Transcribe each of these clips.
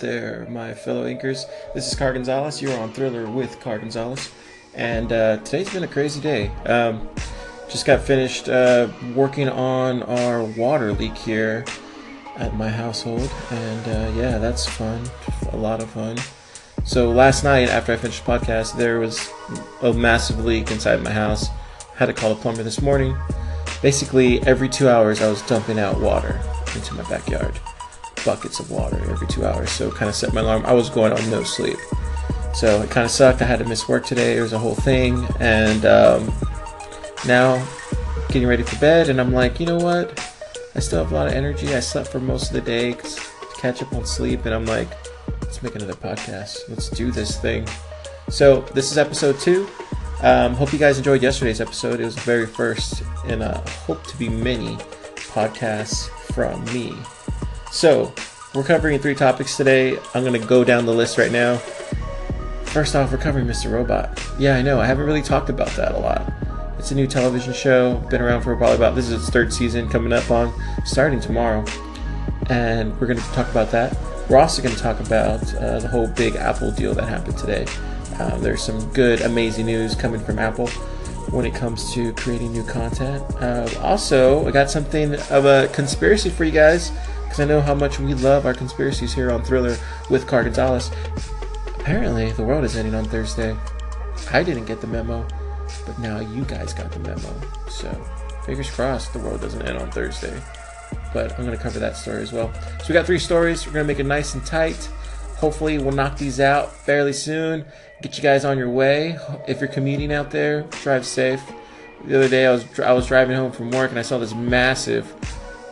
there, my fellow inkers. This is Car Gonzalez. You're on Thriller with Car Gonzalez. And uh, today's been a crazy day. Um, just got finished uh, working on our water leak here at my household. And uh, yeah, that's fun. A lot of fun. So last night, after I finished the podcast, there was a massive leak inside my house. Had to call the plumber this morning. Basically, every two hours, I was dumping out water into my backyard buckets of water every two hours. So kind of set my alarm. I was going on no sleep. So it kind of sucked. I had to miss work today. It was a whole thing. And um, now getting ready for bed. And I'm like, you know what? I still have a lot of energy. I slept for most of the day to catch up on sleep. And I'm like, let's make another podcast. Let's do this thing. So this is episode two. Um, hope you guys enjoyed yesterday's episode. It was the very first in a hope to be many podcasts from me. So, we're covering three topics today. I'm going to go down the list right now. First off, we're covering Mr. Robot. Yeah, I know, I haven't really talked about that a lot. It's a new television show, been around for probably about, this is its third season coming up on, starting tomorrow. And we're going to talk about that. We're also going to talk about uh, the whole big Apple deal that happened today. Uh, there's some good, amazing news coming from Apple when it comes to creating new content. Uh, also, I got something of a conspiracy for you guys because I know how much we love our conspiracies here on Thriller with Car Gonzalez. Apparently, the world is ending on Thursday. I didn't get the memo, but now you guys got the memo. So, fingers crossed the world doesn't end on Thursday. But I'm going to cover that story as well. So, we got three stories. We're going to make it nice and tight. Hopefully, we'll knock these out fairly soon. Get you guys on your way. If you're commuting out there, drive safe. The other day, I was I was driving home from work and I saw this massive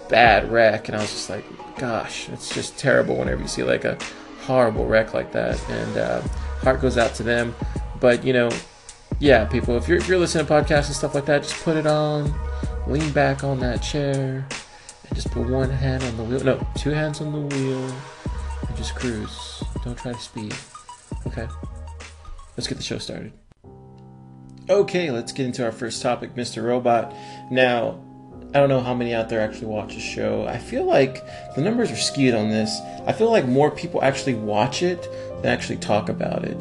bad wreck, and I was just like, gosh, it's just terrible whenever you see like a horrible wreck like that. And uh, heart goes out to them. But you know, yeah, people, if you're if you're listening to podcasts and stuff like that, just put it on, lean back on that chair, and just put one hand on the wheel. No, two hands on the wheel, and just cruise. Don't try to speed. Okay, let's get the show started. Okay, let's get into our first topic, Mr. Robot. Now, I don't know how many out there actually watch the show. I feel like the numbers are skewed on this. I feel like more people actually watch it than actually talk about it.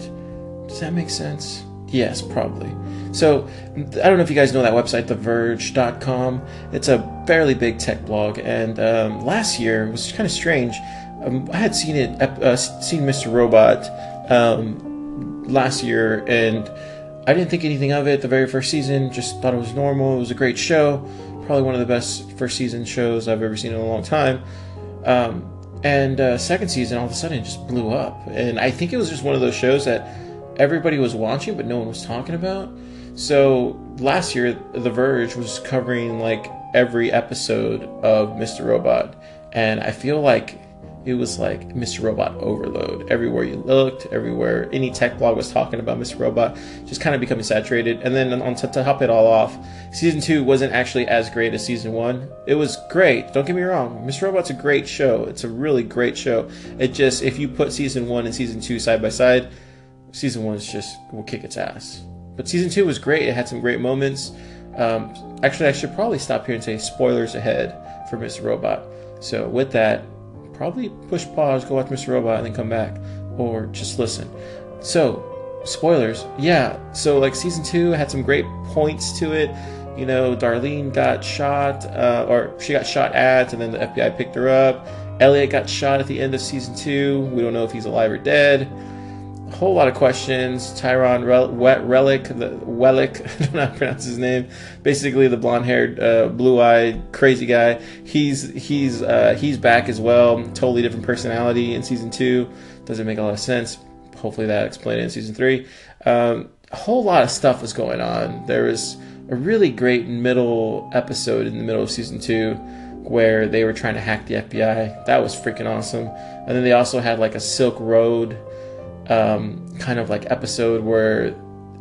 Does that make sense? Yes, probably. So, I don't know if you guys know that website, TheVerge.com. It's a fairly big tech blog, and um, last year was kind of strange. Um, I had seen it, uh, seen Mr. Robot um, last year, and I didn't think anything of it the very first season. Just thought it was normal. It was a great show probably one of the best first season shows I've ever seen in a long time. Um, and uh, second season, all of a sudden, it just blew up. And I think it was just one of those shows that everybody was watching, but no one was talking about. So last year, The Verge was covering like every episode of Mr. Robot, and I feel like it was like Mr. Robot overload. Everywhere you looked, everywhere any tech blog was talking about Mr. Robot, just kind of becoming saturated. And then on to, to top it all off, season two wasn't actually as great as season one. It was great. Don't get me wrong. Mr. Robot's a great show. It's a really great show. It just if you put season one and season two side by side, season one is just will kick its ass. But season two was great. It had some great moments. Um, actually, I should probably stop here and say spoilers ahead for Mr. Robot. So with that, probably push pause, go watch Mr. Robot, and then come back, or just listen. So, spoilers, yeah. So, like season two had some great points to it. You know, Darlene got shot, uh, or she got shot at, and then the FBI picked her up. Elliot got shot at the end of season two. We don't know if he's alive or dead whole lot of questions. Tyron Rel- Relic, the Wellick, I don't know how to pronounce his name. Basically, the blonde-haired, uh, blue-eyed, crazy guy. He's he's uh, he's back as well. Totally different personality in season two. Doesn't make a lot of sense. Hopefully, that explained it in season three. Um, a whole lot of stuff was going on. There was a really great middle episode in the middle of season two where they were trying to hack the FBI. That was freaking awesome. And then they also had like a Silk Road um, kind of like episode where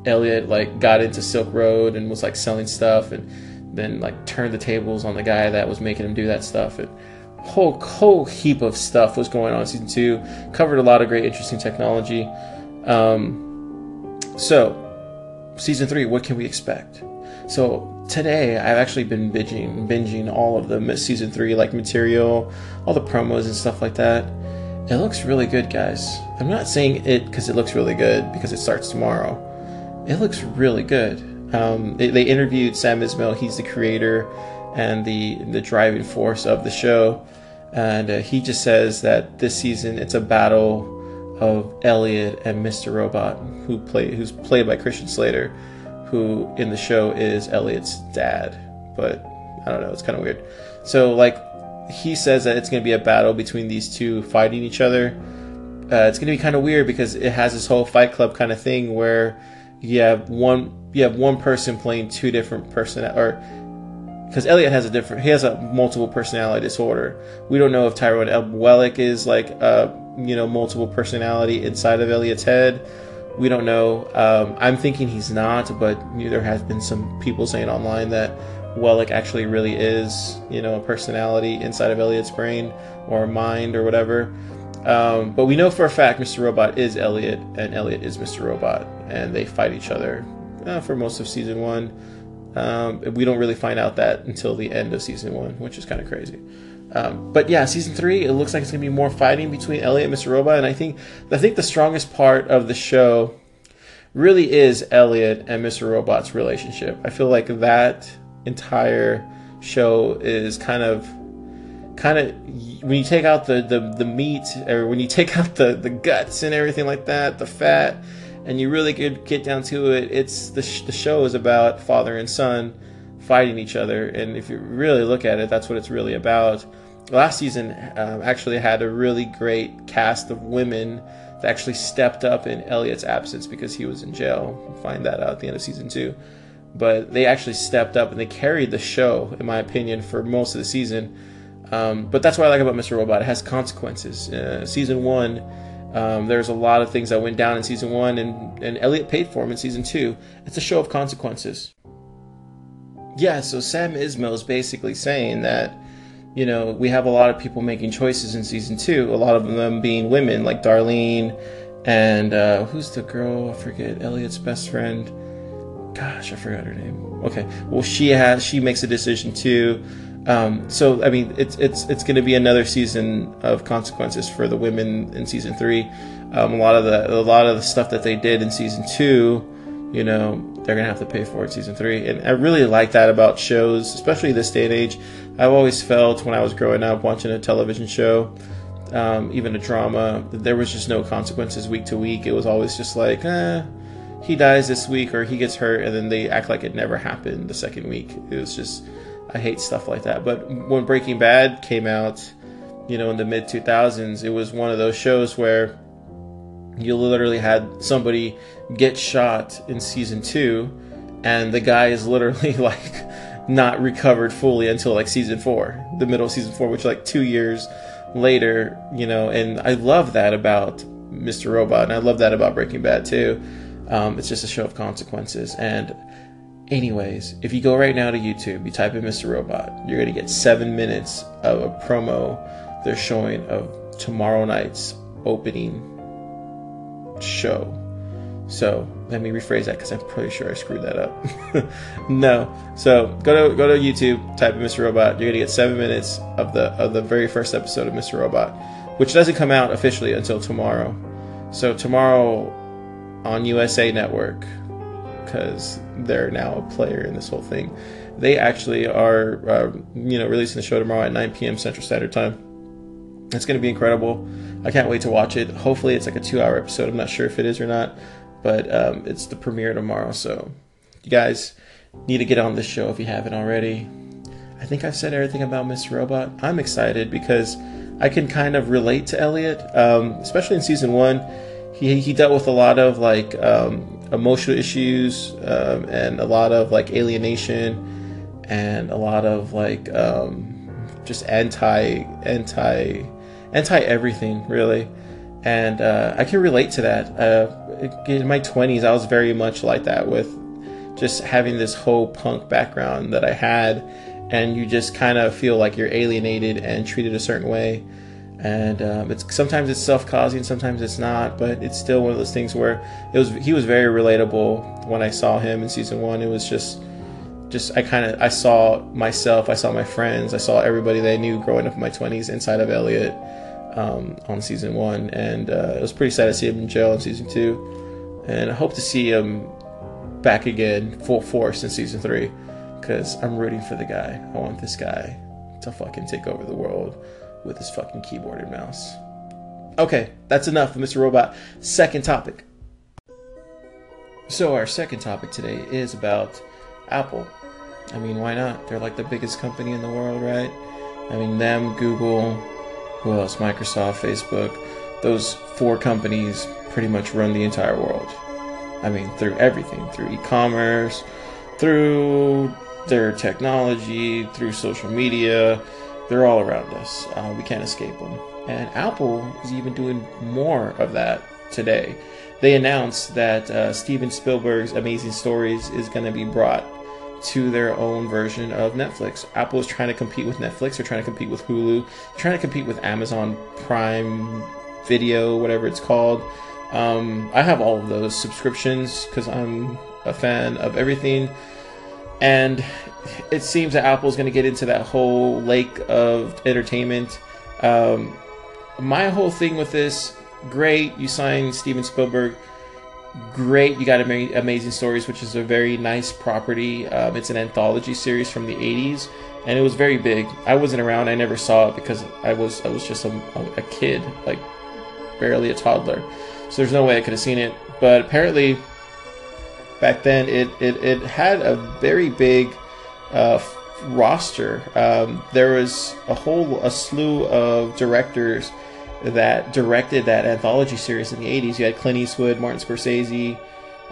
Elliot like got into Silk Road and was like selling stuff and then like turned the tables on the guy that was making him do that stuff. And whole whole heap of stuff was going on in season two. Covered a lot of great, interesting technology. Um, so season three, what can we expect? So today I've actually been binging binging all of the season three like material, all the promos and stuff like that. It looks really good, guys. I'm not saying it because it looks really good because it starts tomorrow. It looks really good. Um, they, they, interviewed Sam Esmail. He's the creator and the the driving force of the show, and uh, he just says that this season it's a battle of Elliot and Mr. Robot, who play who's played by Christian Slater, who in the show is Elliot's dad. But I don't know, it's kind of weird. So like he says that it's going to be a battle between these two fighting each other. Uh, it's going to be kind of weird because it has this whole Fight Club kind of thing where you have one you have one person playing two different person or because Elliot has a different he has a multiple personality disorder. We don't know if Tyrone Wellick is like a you know multiple personality inside of Elliot's head. We don't know. Um, I'm thinking he's not, but there has been some people saying online that Wellick actually really is, you know, a personality inside of Elliot's brain or mind or whatever. Um, but we know for a fact Mr. Robot is Elliot and Elliot is Mr. Robot, and they fight each other uh, for most of season one. Um, we don't really find out that until the end of season one, which is kind of crazy. Um, but yeah, season three, it looks like it's gonna be more fighting between Elliot and Mr. Robot, and I think I think the strongest part of the show really is Elliot and Mr. Robot's relationship. I feel like that entire show is kind of kind of when you take out the, the, the meat or when you take out the, the guts and everything like that, the fat, and you really get, get down to it, it's the, sh- the show is about father and son fighting each other. And if you really look at it, that's what it's really about. Last season um, actually had a really great cast of women that actually stepped up in Elliot's absence because he was in jail. We'll find that out at the end of season two but they actually stepped up and they carried the show, in my opinion, for most of the season. Um, but that's what I like about Mr. Robot. It has consequences. Uh, season one, um, there's a lot of things that went down in season one, and, and Elliot paid for them in season two. It's a show of consequences. Yeah, so Sam Esmail is basically saying that, you know, we have a lot of people making choices in season two, a lot of them being women, like Darlene, and uh, who's the girl? I forget, Elliot's best friend gosh, I forgot her name. Okay, well, she has she makes a decision too. Um, so I mean, it's it's it's going to be another season of consequences for the women in season three. Um, a lot of the a lot of the stuff that they did in season two, you know, they're gonna have to pay for it season three. And I really like that about shows, especially this day and age. I've always felt when I was growing up watching a television show, um, even a drama, that there was just no consequences week to week. It was always just like, eh, he dies this week or he gets hurt and then they act like it never happened the second week. It was just I hate stuff like that. But when Breaking Bad came out, you know, in the mid 2000s, it was one of those shows where you literally had somebody get shot in season 2 and the guy is literally like not recovered fully until like season 4, the middle of season 4, which like 2 years later, you know, and I love that about Mr. Robot and I love that about Breaking Bad too um, it's just a show of consequences. And, anyways, if you go right now to YouTube, you type in Mr. Robot, you're going to get seven minutes of a promo they're showing of tomorrow night's opening show. So let me rephrase that because I'm pretty sure I screwed that up. no, so go to go to YouTube, type in Mr. Robot. You're gonna get seven minutes of the of the very first episode of Mr. Robot, which doesn't come out officially until tomorrow. So tomorrow on USA Network because they're now a player in this whole thing. They actually are, uh, you know, releasing the show tomorrow at 9 p.m. Central Standard Time. It's going to be incredible. I can't wait to watch it. Hopefully, it's like a two-hour episode. I'm not sure if it is or not, but um, it's the premiere tomorrow. So, you guys need to get on this show if you haven't already. I think I've said everything about Miss Robot. I'm excited because I can kind of relate to Elliot, um, especially in season one he he dealt with a lot of like um, emotional issues um, and a lot of like alienation and a lot of like um, just anti anti anti everything really, and uh, I can relate to that. Uh, in my twenties, I was very much like that with just having this whole punk background that I had, and you just kind of feel like you're alienated and treated a certain way. And um, it's sometimes it's self-causing, sometimes it's not, but it's still one of those things where it was. He was very relatable when I saw him in season one. It was just just I kind of I saw myself, I saw my friends, I saw everybody that I knew growing up in my 20s inside of Elliot um, on season one, and uh, it was pretty sad to see him in jail in season two, and I hope to see him back again full force in season three because I'm rooting for the guy. I want this guy to fucking take over the world with his fucking keyboard and mouse. Okay, that's enough of Mr. Robot. Second topic. So, our second topic today is about Apple. I mean, why not? They're like the biggest company in the world, right? I mean, them, Google, who else? Microsoft, Facebook. Those four companies pretty much run the entire world. I mean, through everything, through e commerce, through their technology, through social media. They're all around us. Uh, we can't escape them. And Apple is even doing more of that today. They announced that uh, Steven Spielberg's Amazing Stories is going to be brought to their own version of Netflix. Apple is trying to compete with Netflix. They're trying to compete with Hulu. They're trying to compete with Amazon Prime Video, whatever it's called. Um, I have all of those subscriptions because I'm a fan of everything. And it seems that Apple's going to get into that whole lake of entertainment. Um, my whole thing with this, great, you signed Steven Spielberg great. You got Amazing Stories, which is a very nice property. Um, it's an anthology series from the 80s, and it was very big. I wasn't around. I never saw it because I was I was just a, a kid, like barely a toddler. So there's no way I could have seen it. But apparently, back then it it, it had a very big uh, roster. Um, there was a whole a slew of directors that directed that anthology series in the 80s. You had Clint Eastwood, Martin Scorsese,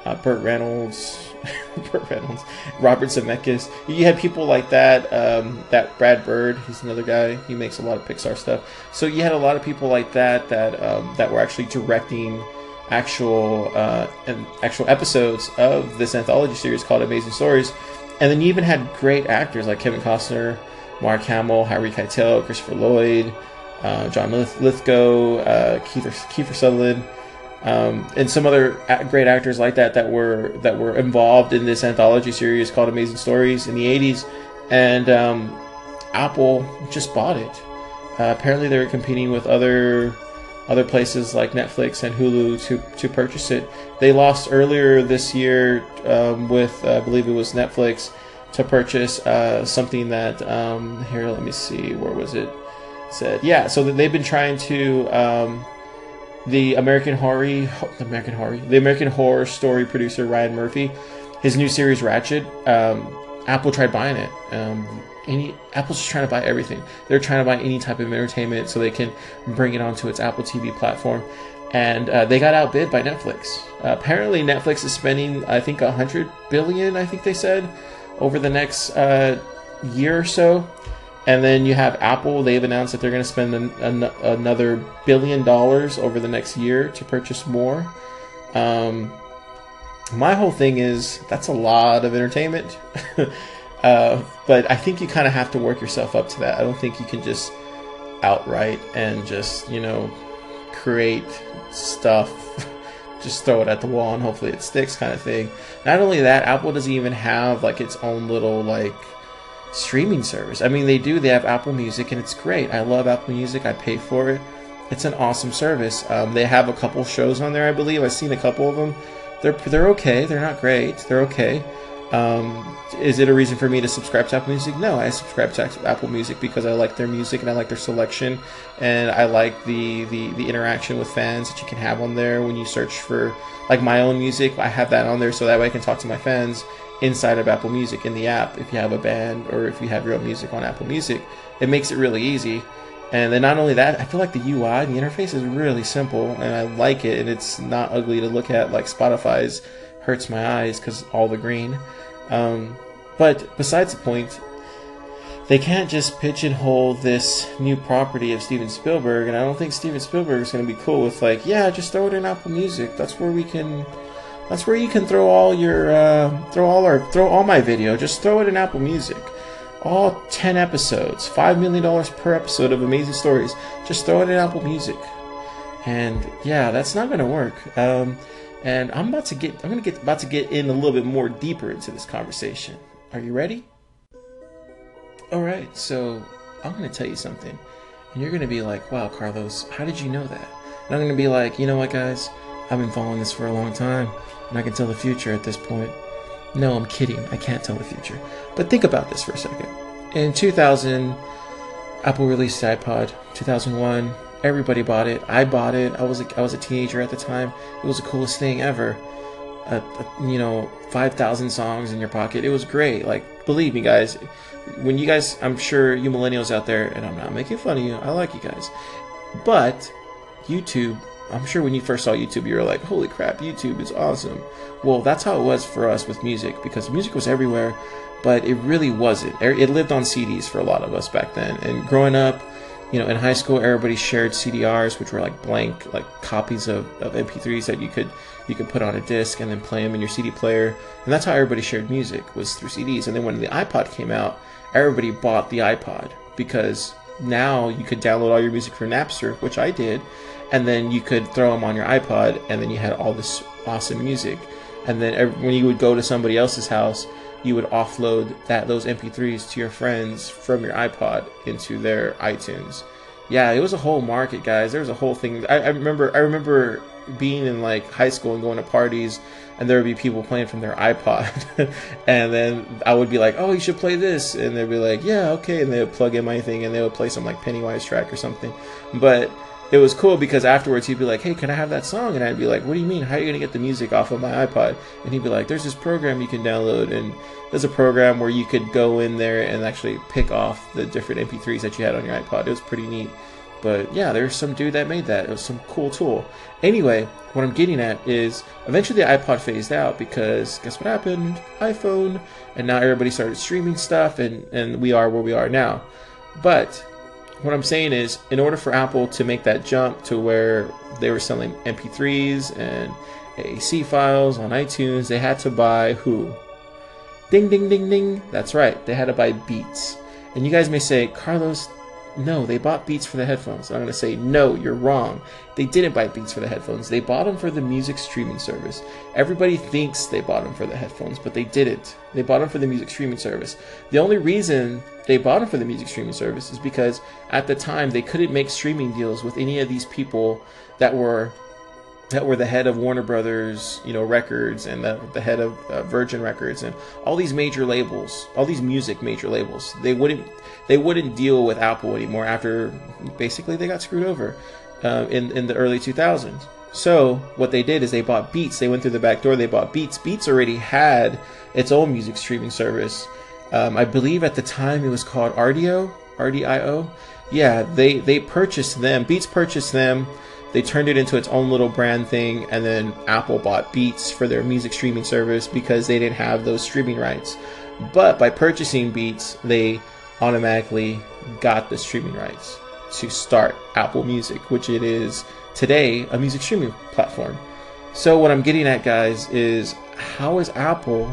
uh, Burt Reynolds, Burt Reynolds, Robert Zemeckis. You had people like that. Um, that Brad Bird, he's another guy. He makes a lot of Pixar stuff. So you had a lot of people like that that um, that were actually directing actual uh, actual episodes of this anthology series called Amazing Stories. And then you even had great actors like Kevin Costner, Mark Hamill, Harry Keitel, Christopher Lloyd uh, John Lithgow, uh, Kiefer, Kiefer Sutherland, um, and some other great actors like that that were that were involved in this anthology series called Amazing Stories in the '80s, and um, Apple just bought it. Uh, apparently, they were competing with other other places like Netflix and Hulu to to purchase it. They lost earlier this year um, with uh, I believe it was Netflix to purchase uh, something that um, here. Let me see, where was it? said, yeah. So they've been trying to um, the American Horror, the American Horror, the American Horror Story producer Ryan Murphy, his new series Ratched. Apple tried buying it. Um, any Apple's just trying to buy everything. They're trying to buy any type of entertainment so they can bring it onto its Apple TV platform. And uh, they got outbid by Netflix. Uh, apparently, Netflix is spending, I think, a hundred billion. I think they said over the next uh, year or so and then you have Apple. They've announced that they're going to spend an, an, another billion dollars over the next year to purchase more. Um, my whole thing is that's a lot of entertainment. uh, but I think you kind of have to work yourself up to that. I don't think you can just outright and just, you know, create stuff, just throw it at the wall and hopefully it sticks kind of thing. Not only that, Apple doesn't even have like its own little like streaming service. I mean, they do. They have Apple Music, and it's great. I love Apple Music. I pay for it. It's an awesome service. Um, they have a couple shows on there, I believe. I've seen a couple of them. They're they're okay. They're not great. They're okay. Um, is it a reason for me to subscribe to Apple Music? No, I subscribe to Apple Music because I like their music and I like their selection, and I like the, the the interaction with fans that you can have on there when you search for like my own music. I have that on there so that way I can talk to my fans inside of Apple Music in the app if you have a band or if you have your own music on Apple Music. It makes it really easy. And then not only that, I feel like the UI, the interface is really simple and I like it and it's not ugly to look at like Spotify's hurts my eyes because all the green. Um, but besides the point, they can't just pitch and pigeonhole this new property of Steven Spielberg, and I don't think Steven Spielberg is going to be cool with like, yeah, just throw it in Apple Music. That's where we can, that's where you can throw all your, uh, throw all our, throw all my video. Just throw it in Apple Music. All ten episodes, five million dollars per episode of amazing stories. Just throw it in Apple Music, and yeah, that's not going to work. Um, and I'm about to get, I'm going to get about to get in a little bit more deeper into this conversation. Are you ready? All right, so I'm going to tell you something. And you're going to be like, wow, Carlos, how did you know that? And I'm going to be like, you know what, guys? I've been following this for a long time, and I can tell the future at this point. No, I'm kidding. I can't tell the future. But think about this for a second. In 2000, Apple released the iPod. 2001, everybody bought it. I bought it. I was a, I was a teenager at the time. It was the coolest thing ever. Uh, you know, 5,000 songs in your pocket. It was great. Like, believe me, guys, when you guys, I'm sure you millennials out there, and I'm not making fun of you, I like you guys. But YouTube, I'm sure when you first saw YouTube, you were like, holy crap, YouTube is awesome. Well, that's how it was for us with music because music was everywhere, but it really wasn't. It lived on CDs for a lot of us back then. And growing up, you know, in high school, everybody shared CDRs, which were like blank, like copies of, of MP3s that you could you could put on a disc and then play them in your CD player. And that's how everybody shared music was through CDs. And then when the iPod came out, everybody bought the iPod because now you could download all your music from Napster, which I did, and then you could throw them on your iPod, and then you had all this awesome music. And then every, when you would go to somebody else's house, you would offload that those MP3s to your friends from your iPod into their iTunes. Yeah, it was a whole market, guys. There was a whole thing. I, I remember. I remember being in like high school and going to parties and there would be people playing from their iPod and then I would be like, "Oh, you should play this." And they'd be like, "Yeah, okay." And they would plug in my thing and they would play some like Pennywise track or something. But it was cool because afterwards he'd be like, "Hey, can I have that song?" And I'd be like, "What do you mean? How are you to get the music off of my iPod?" And he'd be like, "There's this program you can download and there's a program where you could go in there and actually pick off the different MP3s that you had on your iPod. It was pretty neat." But yeah, there's some dude that made that. It was some cool tool. Anyway, what I'm getting at is eventually the iPod phased out because guess what happened? iPhone, and now everybody started streaming stuff, and, and we are where we are now. But what I'm saying is, in order for Apple to make that jump to where they were selling MP3s and AAC files on iTunes, they had to buy who? Ding, ding, ding, ding. That's right, they had to buy Beats. And you guys may say, Carlos, no, they bought Beats for the headphones. I'm going to say, no, you're wrong. They didn't buy Beats for the headphones. They bought them for the music streaming service. Everybody thinks they bought them for the headphones, but they didn't. They bought them for the music streaming service. The only reason they bought them for the music streaming service is because at the time they couldn't make streaming deals with any of these people that were that were the head of Warner Brothers, you know, records and the, the head of uh, Virgin Records and all these major labels, all these music major labels. They wouldn't they wouldn't deal with Apple anymore after basically they got screwed over uh, in in the early 2000s. So what they did is they bought Beats. They went through the back door. They bought Beats. Beats already had its own music streaming service. Um, I believe at the time it was called Rdio, RDIO. Yeah, they they purchased them. Beats purchased them they turned it into its own little brand thing, and then Apple bought Beats for their music streaming service because they didn't have those streaming rights. But by purchasing Beats, they automatically got the streaming rights to start Apple Music, which it is today a music streaming platform. So, what I'm getting at, guys, is how is Apple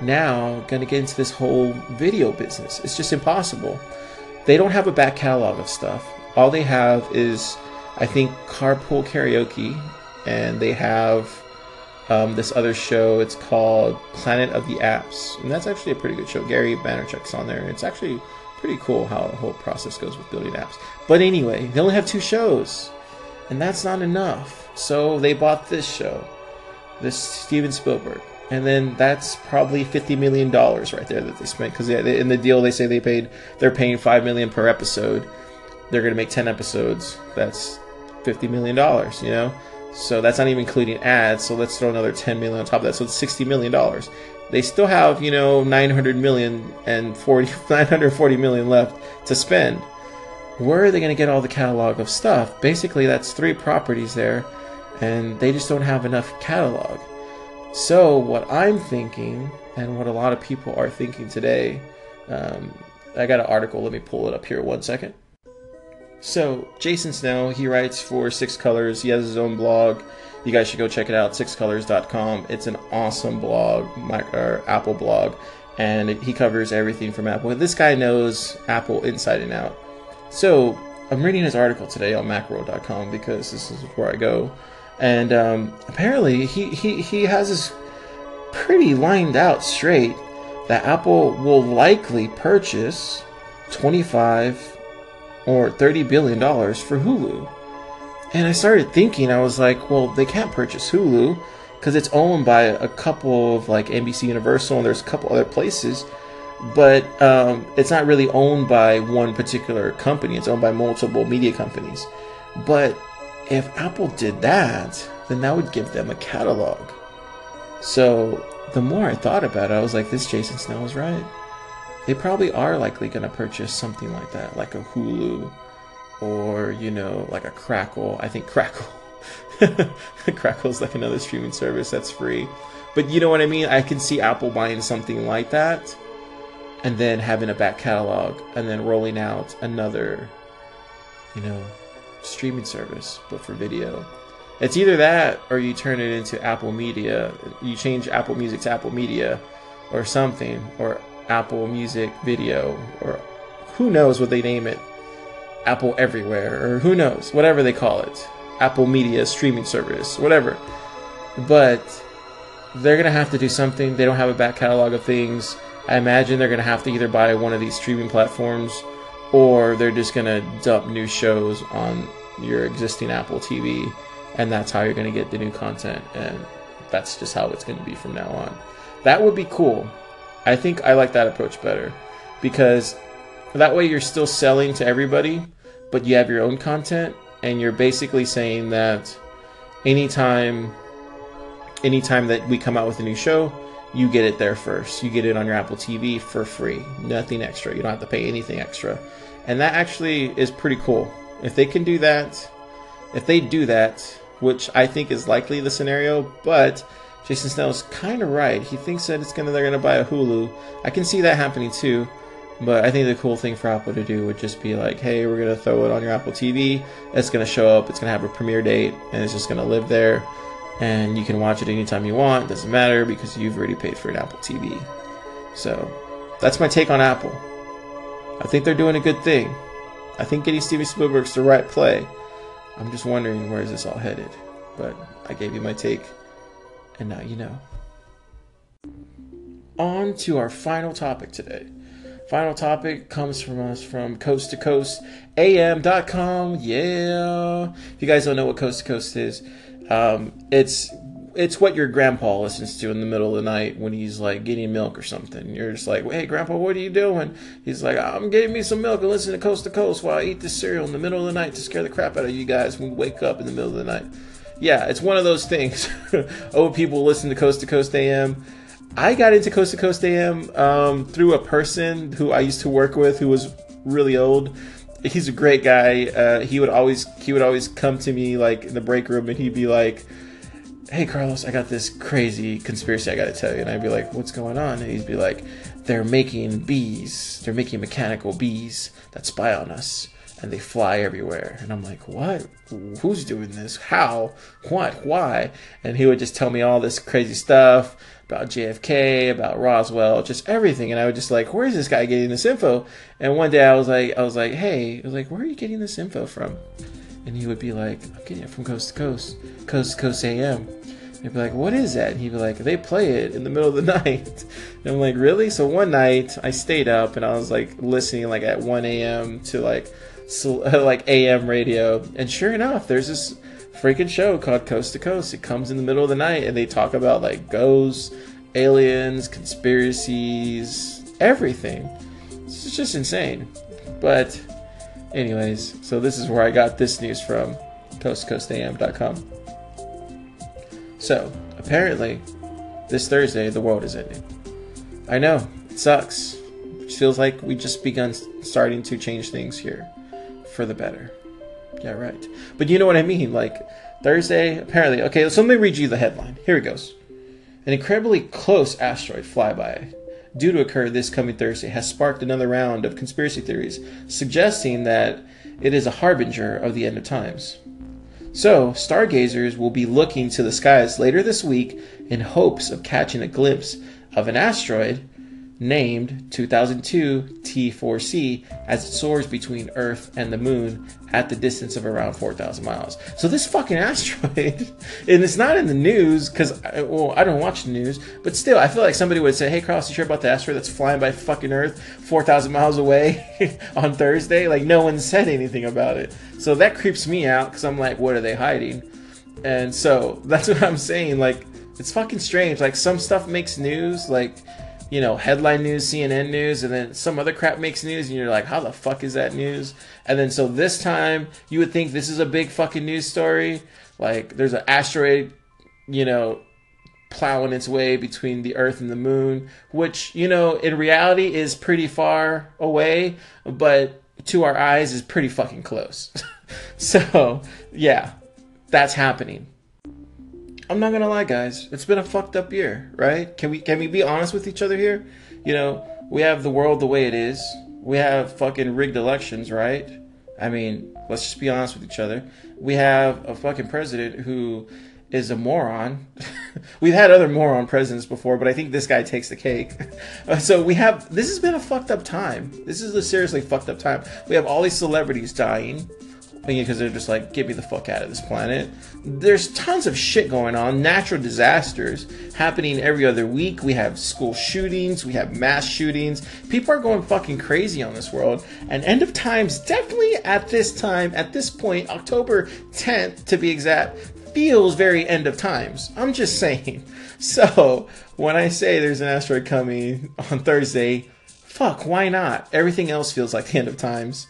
now going to get into this whole video business? It's just impossible. They don't have a back catalog of stuff. All they have is I think Carpool Karaoke, and they have um, this other show. It's called Planet of the Apps, and that's actually a pretty good show. Gary Vaynerchuk's on there. It's actually pretty cool how the whole process goes with building apps. But anyway, they only have two shows, and that's not enough. So they bought this show, this Steven Spielberg, and then that's probably fifty million dollars right there that they spent because in the deal they say they paid they're paying five million per episode. They're going to make ten episodes. That's fifty million dollars. You know, so that's not even including ads. So let's throw another ten million on top of that. So it's sixty million dollars. They still have you know nine hundred million and 40, 940 million left to spend. Where are they going to get all the catalog of stuff? Basically, that's three properties there, and they just don't have enough catalog. So what I'm thinking, and what a lot of people are thinking today, um, I got an article. Let me pull it up here one second. So Jason Snell, he writes for Six Colors. He has his own blog. You guys should go check it out. Sixcolors.com. It's an awesome blog, my, or Apple blog, and he covers everything from Apple. This guy knows Apple inside and out. So I'm reading his article today on Macworld.com because this is where I go, and um, apparently he, he he has this pretty lined out straight that Apple will likely purchase 25 or 30 billion dollars for Hulu. And I started thinking, I was like, well, they can't purchase Hulu because it's owned by a couple of like NBC Universal and there's a couple other places, but um, it's not really owned by one particular company. It's owned by multiple media companies. But if Apple did that, then that would give them a catalog. So the more I thought about it, I was like, this Jason Snell was right. They probably are likely going to purchase something like that, like a Hulu or, you know, like a Crackle. I think Crackle. Crackle's like another streaming service that's free. But you know what I mean? I can see Apple buying something like that and then having a back catalog and then rolling out another, you know, streaming service, but for video. It's either that or you turn it into Apple Media. You change Apple Music to Apple Media or something, or Apple Music Video, or who knows what they name it. Apple Everywhere, or who knows, whatever they call it. Apple Media streaming service, whatever. But they're going to have to do something. They don't have a back catalog of things. I imagine they're going to have to either buy one of these streaming platforms or they're just going to dump new shows on your existing Apple TV and that's how you're going to get the new content and that's just how it's going to be from now on that would be cool i think i like that approach better. Because that way you're still selling to everybody but you have your own content and you're basically saying that anytime anytime that we come out with a new show you get it there first. You get it on your apple tv for free. Nothing extra. You don't have to pay anything extra. And that actually is pretty cool. If they can do that if they do that, which I think is likely the scenario, but Jason Snell's kind of right. He thinks that it's gonna they're gonna buy a Hulu. I can see that happening too. But I think the cool thing for Apple to do would just be like, hey, we're gonna throw it on your Apple TV. It's gonna show up. It's gonna have a premiere date, and it's just gonna live there. And you can watch it anytime you want. It Doesn't matter because you've already paid for an Apple TV. So that's my take on Apple. I think they're doing a good thing. I think getting Steven Spielberg's the right play. I'm just wondering where is this all headed. But I gave you my take, and now you know. On to our final topic today. Final topic comes from us from coast to coast am.com. Yeah. If you guys don't know what coast to coast is, um, it's it's what your grandpa listens to in the middle of the night when he's like getting milk or something. You're just like, hey, grandpa, what are you doing? He's like, I'm getting me some milk and listening to Coast to Coast while I eat this cereal in the middle of the night to scare the crap out of you guys when we wake up in the middle of the night. Yeah, it's one of those things. Old people listen to Coast to Coast AM. I got into Coast to Coast AM um, through a person who I used to work with who was really old he's a great guy. Uh, he would always he would always come to me like in the break room and he'd be like, hey Carlos, I got this crazy conspiracy I got to tell you. And I'd be like, what's going on? And he'd be like, they're making bees. They're making mechanical bees that spy on us and they fly everywhere. And I'm like, what? Who's doing this? How? What? Why? And he would just tell me all this crazy stuff about JFK, about Roswell, just everything. And I would just like, where is this guy getting this info? And one day I was like, I was like, hey, I was like, where are you getting this info from? And he would be like, I'm getting it from coast to coast, coast to coast AM. He'd be like, "What is that?" And he'd be like, "They play it in the middle of the night." And I'm like, "Really?" So one night I stayed up and I was like listening like at 1 a.m. to like like AM radio, and sure enough, there's this freaking show called Coast to Coast. It comes in the middle of the night and they talk about like ghosts, aliens, conspiracies, everything. It's just insane. But anyways, so this is where I got this news from coastcoastam.com. So, apparently, this Thursday, the world is ending. I know, it sucks. It feels like we just begun starting to change things here for the better. Yeah, right. But you know what I mean? Like, Thursday, apparently. Okay, so let me read you the headline. Here it goes. An incredibly close asteroid flyby due to occur this coming Thursday has sparked another round of conspiracy theories, suggesting that it is a harbinger of the end of times. So, stargazers will be looking to the skies later this week in hopes of catching a glimpse of an asteroid named 2002 T4C as it soars between Earth and the Moon at the distance of around 4,000 miles. So this fucking asteroid, and it's not in the news because uh, well I don't watch the news, but still I feel like somebody would say, "Hey Carlos, you sure about the asteroid that's flying by fucking Earth 4,000 miles away on Thursday?" Like no one said anything about it. So that creeps me out because I'm like, what are they hiding? And so that's what I'm saying. Like it's fucking strange. Like some stuff makes news, like you know, headline news, CNN news, and then some other crap makes news, and you're like, how the fuck is that news? And then so this time, you would think this is a big fucking news story. Like, there's an asteroid, you know, plowing its way between the Earth and the Moon, which, you know, in reality is pretty far away, but to our eyes is pretty fucking close. so, yeah, that's happening. I'm not gonna lie, guys. It's been a fucked up year, right? Can we can we be honest with each other here? You know, we have the world the way it is. We have fucking rigged elections, right? I mean, let's just be honest with each other. We have a fucking president who is a moron. We've had other moron presidents before, but I think this guy takes the cake. so we have this has been a fucked up time. This is a seriously fucked up time. We have all these celebrities dying because they're just like, get me the fuck out of this planet. There's tons of shit going on, natural disasters happening every other week. We have school shootings, we have mass shootings. People are going fucking crazy on this world. And end of times, definitely at this time, at this point, October 10th to be exact, feels very end of times. I'm just saying. So when I say there's an asteroid coming on Thursday, fuck, why not? Everything else feels like the end of times.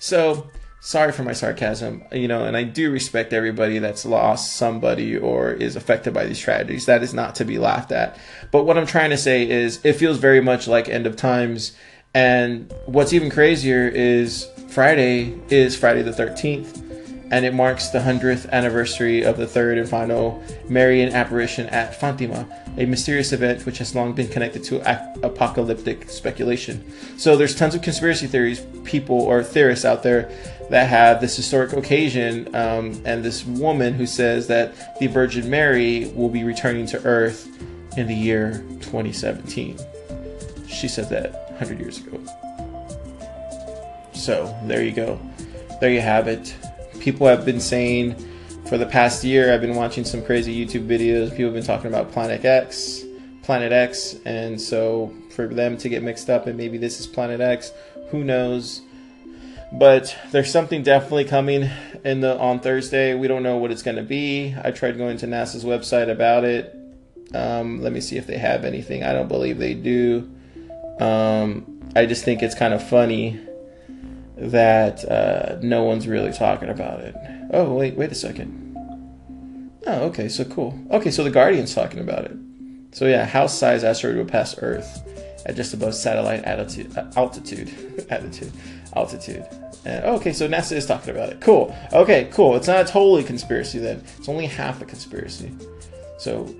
So sorry for my sarcasm, you know, and I do respect everybody that's lost somebody or is affected by these tragedies. That is not to be laughed at. But what I'm trying to say is it feels very much like end of times. And what's even crazier is Friday is Friday the 13th and it marks the 100th anniversary of the third and final Marian apparition at Fatima, a mysterious event which has long been connected to apocalyptic speculation. So there's tons of conspiracy theories, people or theorists out there that have this historic occasion um, and this woman who says that the Virgin Mary will be returning to Earth in the year 2017. She said that 100 years ago. So there you go. There you have it people have been saying for the past year, I've been watching some crazy YouTube videos. People have been talking about Planet X, Planet X, and so for them to get mixed up and maybe this is Planet X, who knows? But there's something definitely coming in the on Thursday. We don't know what it's going to be. I tried going to NASA's website about it. Um, let me see if they have anything. I don't believe they do. Um, I just think it's kind of funny that uh, no one's really talking about it. Oh, wait, wait a second. Oh, okay, so cool. Okay, so the Guardian's talking about it. So yeah, house-sized asteroid will pass Earth at just above satellite altitude, uh, altitude, altitude, altitude. And, okay, so NASA is talking about it. Cool. Okay, cool. It's not a totally conspiracy then. It's only half a conspiracy. So,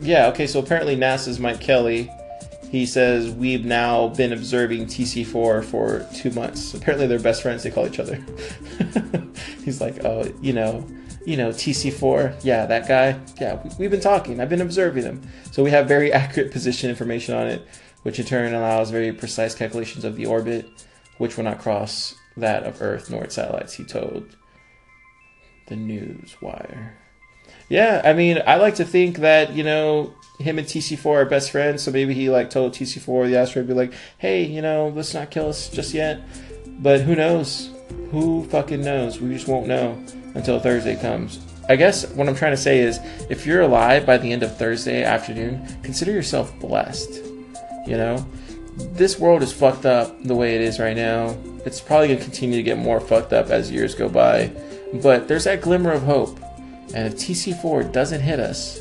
yeah. Okay, so apparently NASA's Mike Kelley he says we've now been observing TC4 for two months. Apparently, they're best friends. They call each other. He's like, oh, you know, you know, TC4. Yeah, that guy. Yeah, we've been talking. I've been observing him. So we have very accurate position information on it, which in turn allows very precise calculations of the orbit, which will not cross that of Earth nor its satellites. He told the news wire. Yeah, I mean, I like to think that you know him and TC4 are best friends, so maybe he like told TC4 the asteroid be like, "Hey, you know, let's not kill us just yet." But who knows? Who fucking knows? We just won't know until Thursday comes. I guess what I'm trying to say is, if you're alive by the end of Thursday afternoon, consider yourself blessed. You know, this world is fucked up the way it is right now. It's probably gonna continue to get more fucked up as years go by. But there's that glimmer of hope and if TC4 doesn't hit us,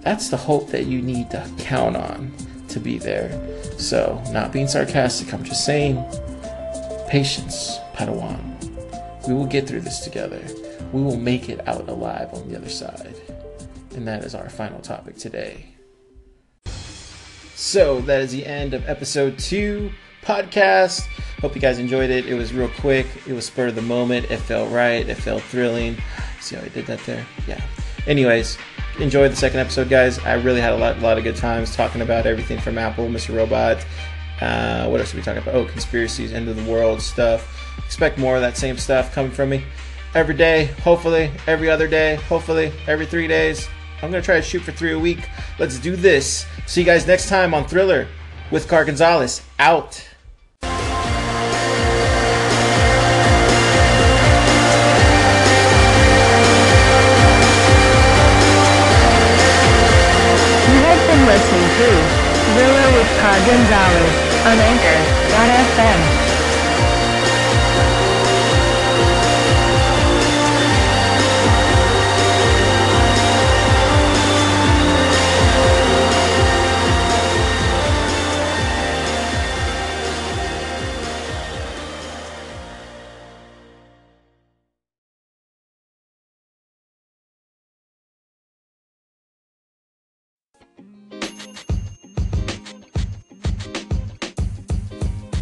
that's the hope that you need to count on to be there. So, not being sarcastic, I'm just saying patience, Padawan. We will get through this together. We will make it out alive on the other side. And that is our final topic today. So that is the end of episode two podcast. Hope you guys enjoyed it. It was real quick. It was spur of the moment. It felt right. It felt thrilling. See how I did that there? Yeah. Anyways, enjoy the second episode, guys. I really had a lot, lot of good times talking about everything from Apple, Mr. Robot. Uh, what else are we talking about? Oh, conspiracies, end of the world stuff. Expect more of that same stuff coming from me every day. Hopefully, every other day. Hopefully, every three days. I'm gonna try to shoot for three a week. Let's do this. See you guys next time on Thriller with Car Gonzalez. Out. Listening to Thriller with Car Gonzalez on Anchor.fm.